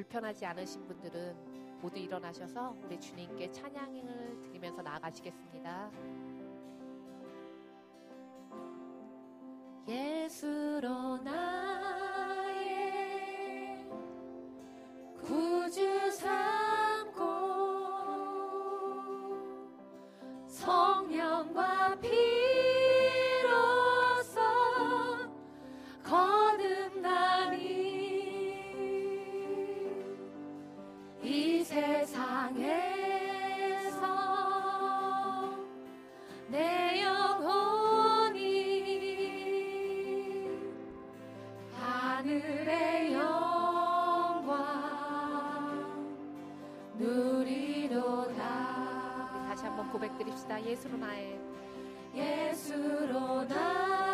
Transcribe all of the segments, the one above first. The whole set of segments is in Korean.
불편하지 않으신 분들은 모두 일어나셔서 우리 주님께 찬양을 드리면서 나아가시겠습니다. 예수로 나 고백드립시다. 예수로 나의 예수로 나의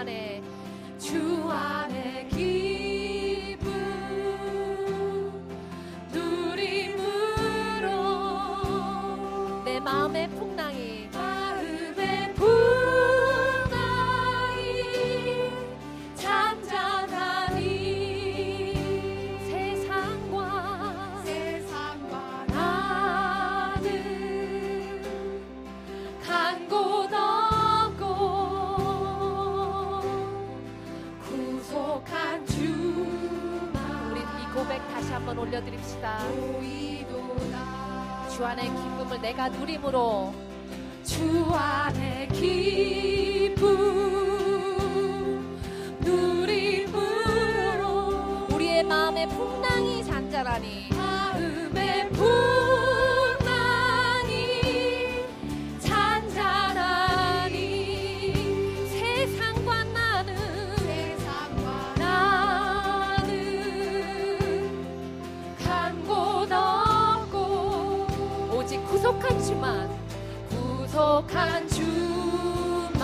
안에 주 안에 기 한번 올려드립시다. 주 안의 기쁨을 내가 누림으로. 주 안의 기쁨 누림으로. 우리의 마음에 풍랑이 잔잔하니 마음에 약속한 주만.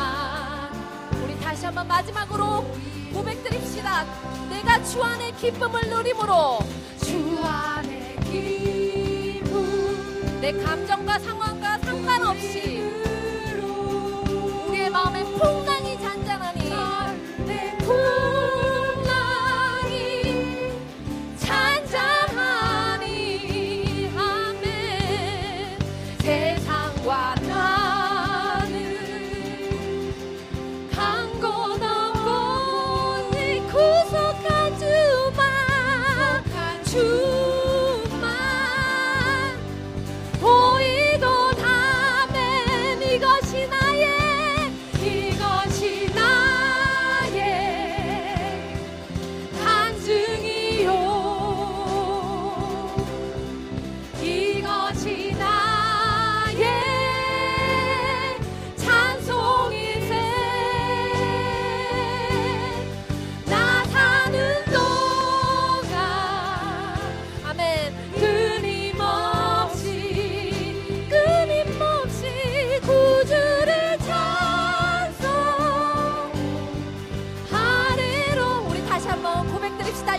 우리 다시 한번 마지막으로 고백드립시다. 내가 주 안의 기쁨을 누림으로. 주 안의 기쁨. 내 감정과 상황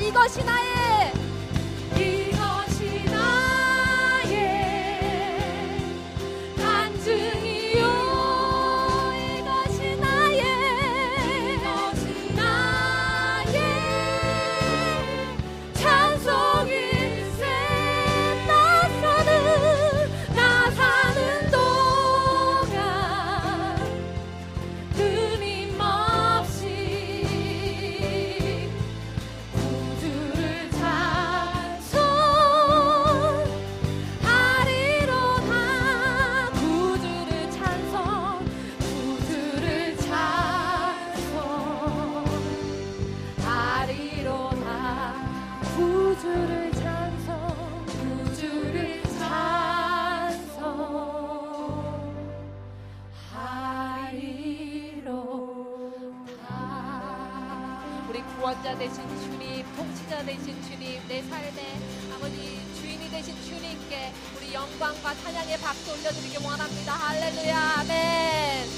이것이 나의 구원자 되신 주님, 통치자 되신 주님, 내 삶의 아버지 주인이 되신 주님께 우리 영광과 찬양의 박수 올려드리길 원합니다. 할렐루야, 아멘.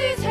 she's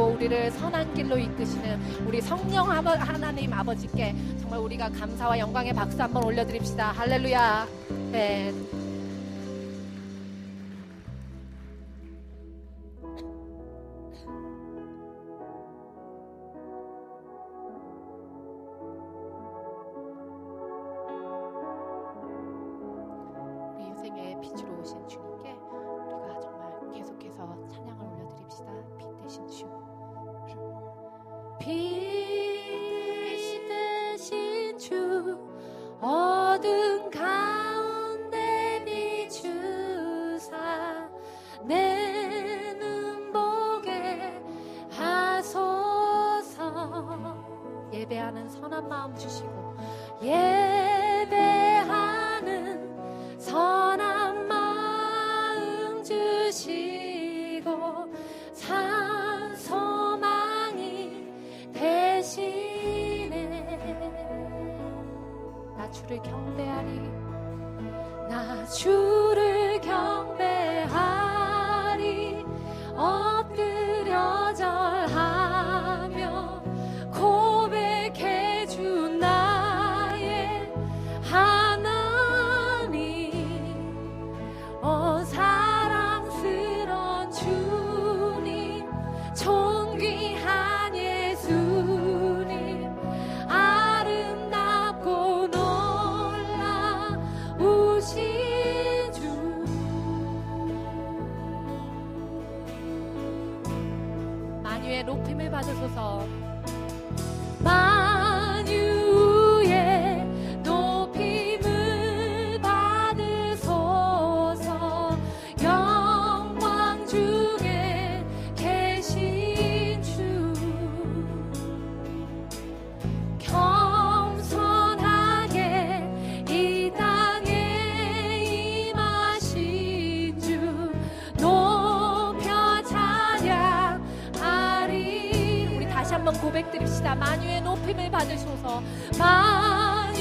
주시고 우리를 선한 길로 이끄시는 우리 성령 하나님 아버지께 정말 우리가 감사와 영광의 박수 한번 올려드립시다. 할렐루야. 네. 어둠 가운데 비추사 내 눈보게 하소서. 예배하는 선한 마음 주시고 예. 주를 경배하리 나 주. 다시 한번 고백드립시다. 만유의 높임을 받으소서. 만유의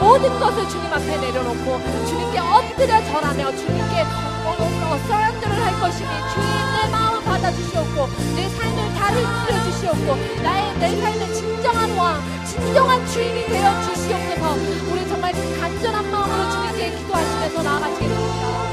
모든 것을 주님 앞에 내려놓고 주님께 엎드려 절하며 주님께 어, 어, 서렌드를 할 것이니 주님 내 마음 받아주시옵고 내 삶을 다스려 주시옵고 나의 내 삶의 진정한 왕 진정한 주인이 되어 주시옵소서 우리 정말 간절한 마음으로 주님께 기도하시면서 나아가시겠습니다.